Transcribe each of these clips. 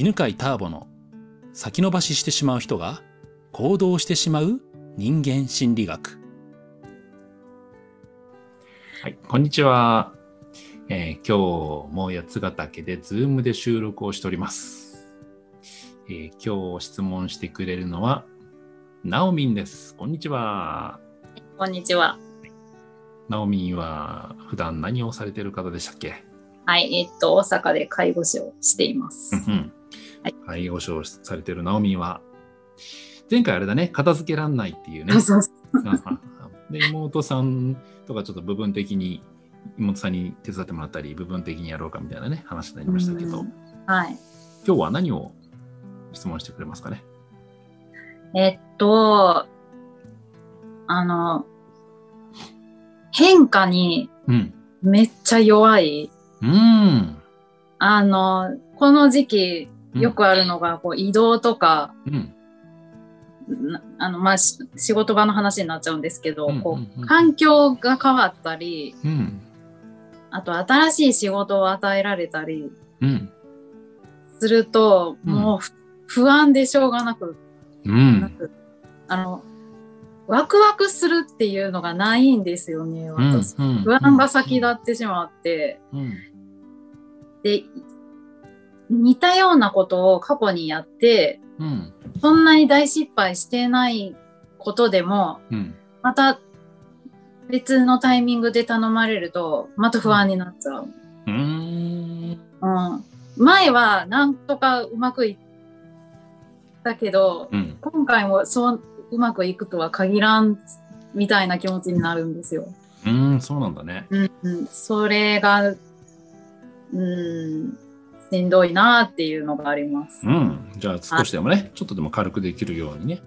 犬飼ターボの先延ばししてしまう人が行動してしまう人間心理学。はい、こんにちは。えー今日も八ヶ岳でズームで収録をしております。えー今日質問してくれるのは、ナオミンです。こんにちは。こんにちは。ナオミンは普段何をされている方でしたっけ？はい、えっと、大阪で介護士をしています。うんうんはい介護士をされているナオミンは、前回あれだね、片付けらんないっていうね。そうそう。で妹さんとかちょっと部分的に妹さんに手伝ってもらったり部分的にやろうかみたいなね話になりましたけど、うんはい。今日は何を質問してくれますかね？えっと、あの、変化にうん。めっちゃ弱い。うん。あの、この時期うんよくあるのが、こう移動とか、うん。なあの、まあ、し仕事場の話になっちゃうんですけど、うんこうんうん。う、環境が変わったり、うん。あと新しい仕事を与えられたりうん。すると、うん。もうふ不安でしょうがなくうん。あの、ワクワクするっていうのがないんですよね、私。うん。不安が先立ってしまって。うん。で、似たようなことを過去にやって、うん。そんなに大失敗してないことでも、うん。また別のタイミングで頼まれると、また不安になっちゃう。うん。うん。前はなんとかうまくいったけど、うん。今回もそううまくいくとは限らんみたいな気持ちになるんですよ。うんそうなんだね。うんうん、それが、うん、しんどいなっていうのがあります。うんじゃあ少しでもねちょっとでも軽くできるようにね、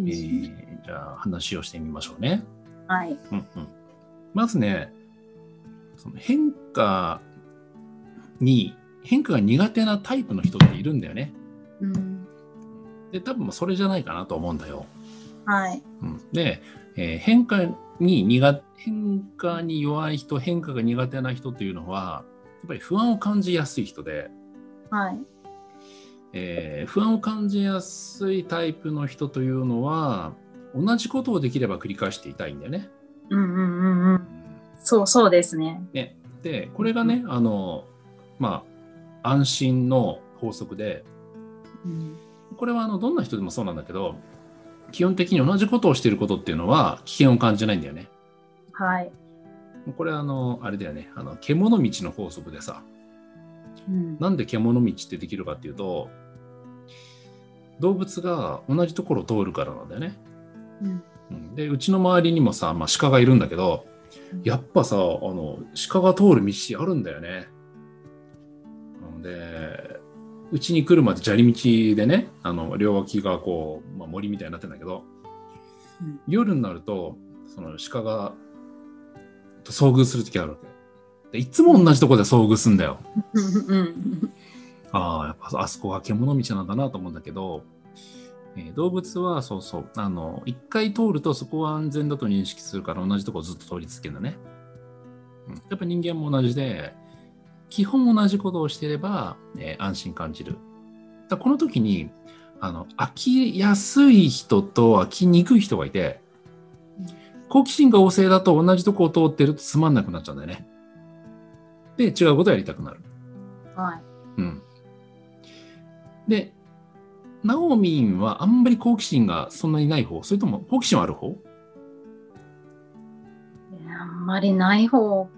えーじゃあ話をしてみましょうねはい。うんうんまずね、その変化に、変化が苦手なタイプの人っているんだよね。うん、で、多分それじゃないかなと思うんだよ。はい。うん、で、えー変化に苦変化に弱い人、変化が苦手な人っていうのは、やっぱり不安を感じやすい人で、はい。えー不安を感じやすいタイプの人というのは、同じことをできれば繰り返していたいんだよね。うんうんうんうん。そうそうですね。ね、でこれがね、あのまあ安心の法則でうん、これはあのどんな人でもそうなんだけど基本的に同じことをしていることっていうのは危険を感じないんだよね。はい。これはあのあれだよね。あの獣道の法則でさ。うん、なんで獣道ってできるかっていうと動物が同じところを通るからなんだよね。うん。うん。でうちの周りにもさ、まあ、鹿がいるんだけどやっぱさあの鹿が通る道あるんだよね。うん。でうちに来るまで砂利道でねあの両脇がこう、まあ、森みたいになってんだけど、うん。夜になるとその鹿がと遭遇する時あるわけ。でいつも同じとこで遭遇すんだよ。ああ、やっぱあそこが獣道なん。だなと思うん。だけど、えー動物はそうそう、あの、一回通るとそこは安全だと認識するから同じとこずっと通り続けるん。だね。うん、やっぱ人間も同じで、基本同じことをしてれば、えー安心感じる。だこの時に、あの、飽きやすい人と飽きにくい人がいて、好奇心が旺盛だと同じとこを通ってるとつまんなくなっちゃうんだよね。で、違うことをやりたくなる。はい。うん。で、ナオミンはあんまり好奇心がそんなにない方？それとも好奇心はある方？あんまりない方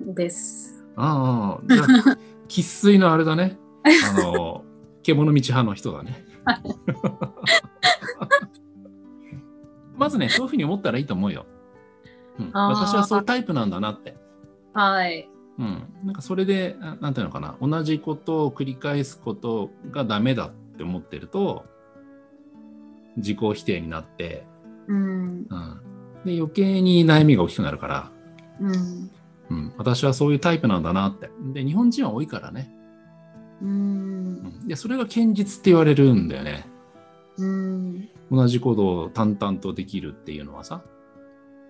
です。ああ、じゃあ、生粋のあれだね。あの、獣道派の人だね。まずね、そういうふうに思ったらいいと思うよ。うん、私はそういうタイプなんだなって。はい。うん、なんかそれで、ななんていうのかな、同じことを繰り返すことがダメだって思ってると、自己否定になって、うん。うん、で余計に悩みが大きくなるから、うん。うん、私はそういうタイプなんだなって。で、日本人は多いからね。う。うんん、で、それが堅実って言われるんだよね。うん。同じことを淡々とできるっていうのはさ。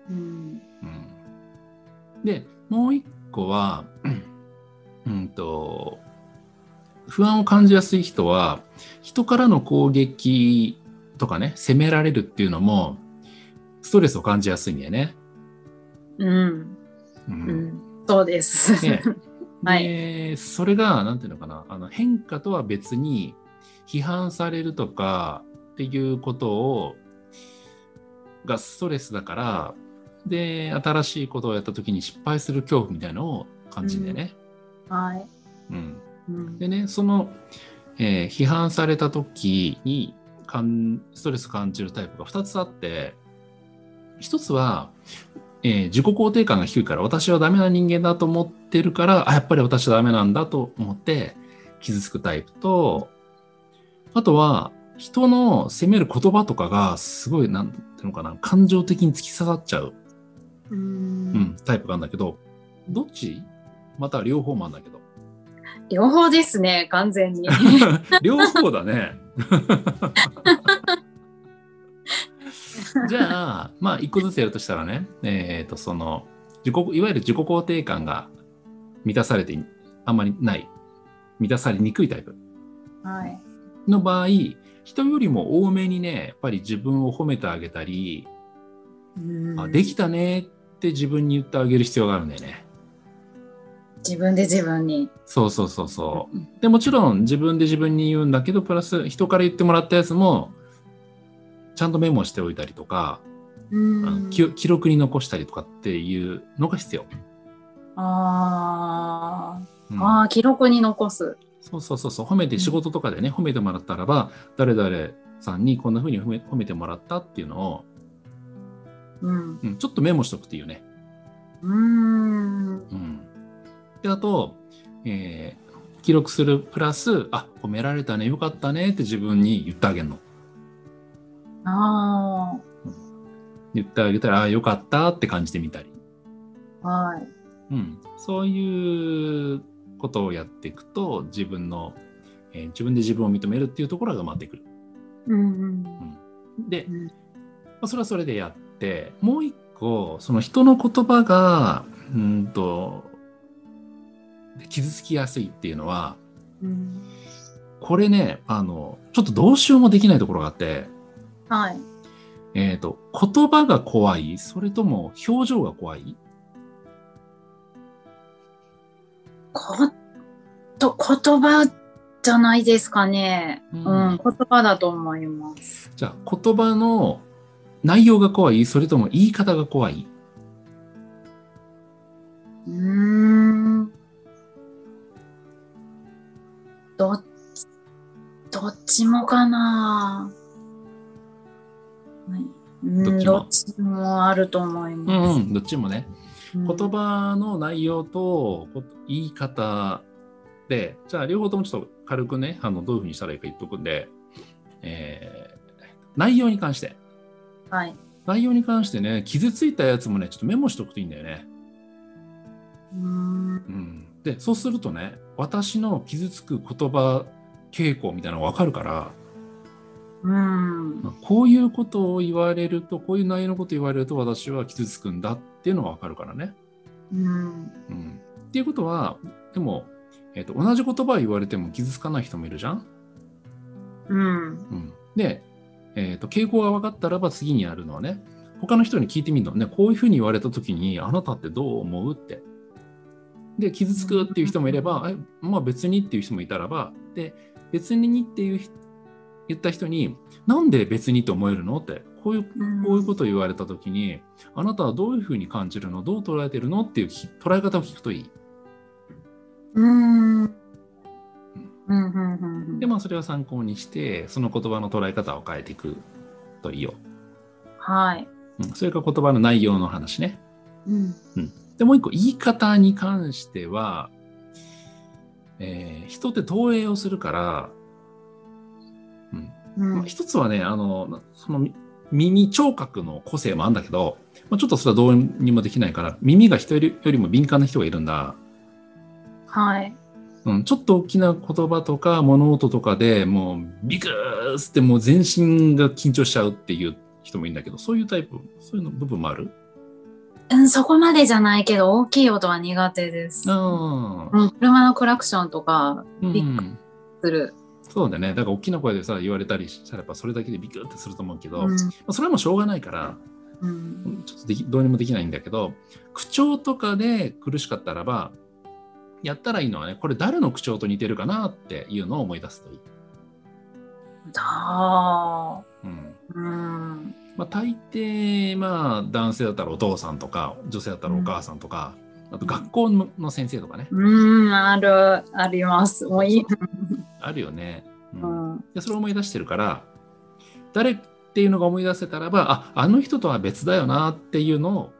うん。うん、で、もう一個は、うんと、不安を感じやすい人は人からの攻撃とかね責められるっていうのもストレスを感じやすいんだよね。うん。ううんん。そうです。ね はいでそれがなんていうのかなあの変化とは別に批判されるとかっていうことをがストレスだからで新しいことをやった時に失敗する恐怖みたいのを感じるんだよね。はい。うんうんでねその、えー批判された時にかんストレス感じるタイプが2つあって1つは、えー自己肯定感が低いから私はダメな人間だと思ってるからあやっぱり私はダメなんだと思って傷つくタイプとあとは人の責める言葉とかがすごいなんていうのかな感情的に突き刺さっちゃう、ううんん、タイプがあるんだけどどっち？または両方もあるんだけど両方ですね、完全に。両方だね。じゃあ、まあ、一個ずつやるとしたらね、えっ、と、その、自己、いわゆる自己肯定感が満たされていあんまりない、満たされにくいタイプはい。の場合、人よりも多めにね、やっぱり自分を褒めてあげたり、あできたねって自分に言ってあげる必要があるんだよね。自分で自分に。そうそうそうそう。でもちろん自分で自分に言うんだけど、プラス人から言ってもらったやつも、ちゃんとメモしておいたりとか、うん記記録に残したりとかっていうのが必要。あーうんあー、記録に残す。そうそうそうそう、褒めて仕事とかでね、褒めてもらったらば、誰々さんにこんな風に褒め褒めてもらったっていうのを、うん。うん、ちょっとメモしとくっていうね。うーん。うん、で、あと、えー記録するプラス、あ、褒められたね、よかったねって自分に言ってあげるの。あ言ってあげたら、あ、よかったって感じてみたり。あ、はい。うん、そういうことをやっていくと、自分の、えー自分で自分を認めるっていうところが埋まってくる。うんで、うんまあ、それはそれでやって、もう一個、その人の言葉が、うんと、傷つきやすいっていうのは、うん。これね、あの、ちょっとどうしようもできないところがあって、はい。えっ、と、言葉が怖い、それとも表情が怖いこと、言葉じゃないですかね。ううんん、言葉だと思います。じゃあ、言葉の内容が怖い、それとも言い方が怖い？うーん。どっち、どっちもかな。はいうんどっちもあると思いうんます。うん、どっちもね。うん言葉の内容とこ言い方で、じゃあ両方ともちょっと軽くね、あのどういうふうにしたらいいか言っとくんで、えー内容に関して、はい。内容に関してね、傷ついたやつもね、ちょっとメモしとくといいんだよね。うーん。うん、で、そうするとね、私の傷つく言葉傾向みたいなのがわかるから、うん。こういうことを言われると、こういう内容のことを言われると私は傷つくんだっていうのがわかるからね。うん。うん、っていうことは、でも、えっと同じ言葉を言われても傷つかない人もいるじゃん？うん。うん、で、えっと傾向が分かったらば次にやるのはね、他の人に聞いてみるのね、こういうふうに言われた時に、あなたってどう思うって。で、傷つくっていう人もいれば、えまあ別にっていう人もいたらば、で、別にっていう人言った人に、なんで別にと思えるのって、こういうこういうことを言われた時に、あなたはどういうふうに感じるの？どう捉えてるの？っていうき捉え方を聞くといい。うん。うん。うん。うん。で、まあ、それを参考にして、その言葉の捉え方を変えていくといいよ。はい。うん、それから言葉の内容の話ね。うん。で、もう一個、言い方に関しては、えー人って投影をするから、うんまあ、一つはね、あの、なそのみ耳、聴覚の個性もあるんだけど、まあ、ちょっとそれはどうにもできないから、耳が人よりも敏感な人がいるんだ。はい。うん、ちょっと大きな言葉とか物音とかでもうビクーッってもう全身が緊張しちゃうっていう人もいるんだけど、そういうタイプ、そういうの部分もある？うん、そこまでじゃないけど、大きい音は苦手です。あうん、車のクラクションとか、あ、うんびっする。そうだね。だから大きな声でさ、言われたりしたら、やっぱそれだけでビクってすると思うけど、うん。まあそれはもうしょうがないから、うん。ちょっとできどうにもできないんだけど、口調とかで苦しかったらば、やったらいいのはね、これ誰の口調と似てるかなっていうのを思い出すといい。あうん。ーうん。まあ、大抵、まあ、男性だったらお父さんとか、女性だったらお母さんとか、あと学校の先生とかね、うん、ある、あります。もういい。あるよね。ううんん、でそれを思い出してるから、誰っていうのが思い出せたらば、あ、あの人とは別だよなっていうのを、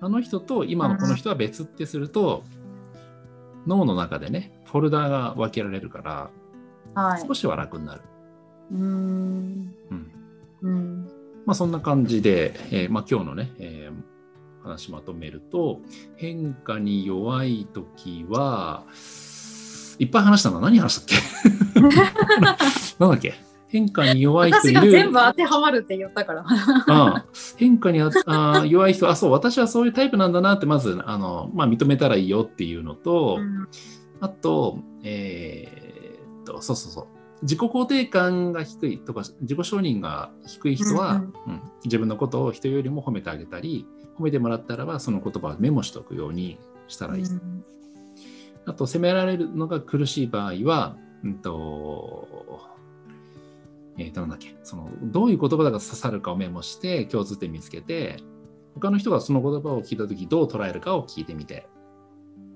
あの人と今のこの人は別ってすると、脳の中でね、フォルダーが分けられるから、はい。少しは楽になる。うん。うんうん。まあ、そんな感じで、えーまあ、今日のね、えー話まとめると、変化に弱いときは、いっぱい話したの何話したっけ？なんだっけ？変化に弱い人いる。私が全部当てはまるって言ったから。ああ。変化にああ弱い人、あ、そう、私はそういうタイプなんだなって、まず、あの、まあ、認めたらいいよっていうのと、うん。あと、えーっと、そうそうそう。自己肯定感が低いとか、自己承認が低い人は、うん。うん。自分のことを人よりも褒めてあげたり、褒めてもらったらば、その言葉をメモしておくようにしたらいい。あと、責められるのが苦しい場合は、うんと、えーんだっけ、その、どういう言葉が刺さるかをメモして、共通点見つけて、他の人がその言葉を聞いたとき、どう捉えるかを聞いてみて、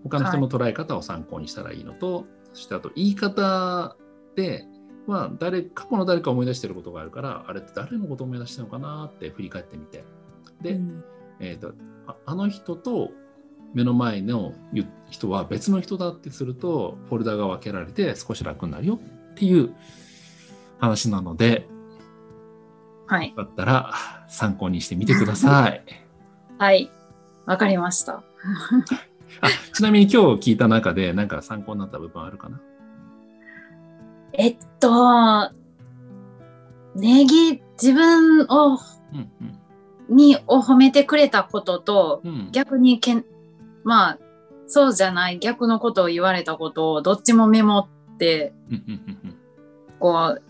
他の人の捉え方を参考にしたらいいのと、そしてあと、言い方で、まあ、誰、過去の誰か思い出してることがあるから、あれって誰のことを思い出してるのかなって振り返ってみて。で、うんえーとああの人と目の前のゆ人は別の人だってするとフォルダが分けられて少し楽になるよっていう話なのではい。だったら参考にしてみてください。はい。わかりました。あちなみに今日聞いた中で何か参考になった部分あるかな？えっと、ネギ、自分を、うんうんに、を褒めてくれたことと、うん。逆にけん、まあ、そうじゃない逆のことを言われたことをどっちもメモって、うんうんうんこう、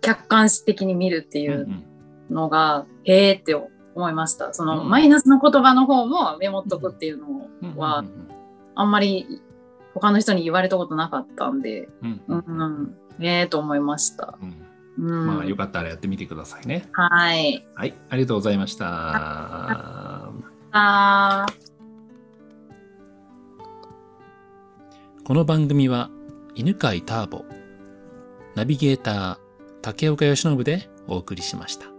客観視的に見るっていううんうん。のが、へえって思いました。その、うん。マイナスの言葉の方もメモっとくっていうのうん。うんは、あんまり他の人に言われたことなかったんで、うん。ううんんうん、ええと思いました。うんうん、まあよかったらやってみてくださいね。はい。はい、ありがとうございました。この番組は犬飼ターボ、ナビゲーター竹岡由伸でお送りしました。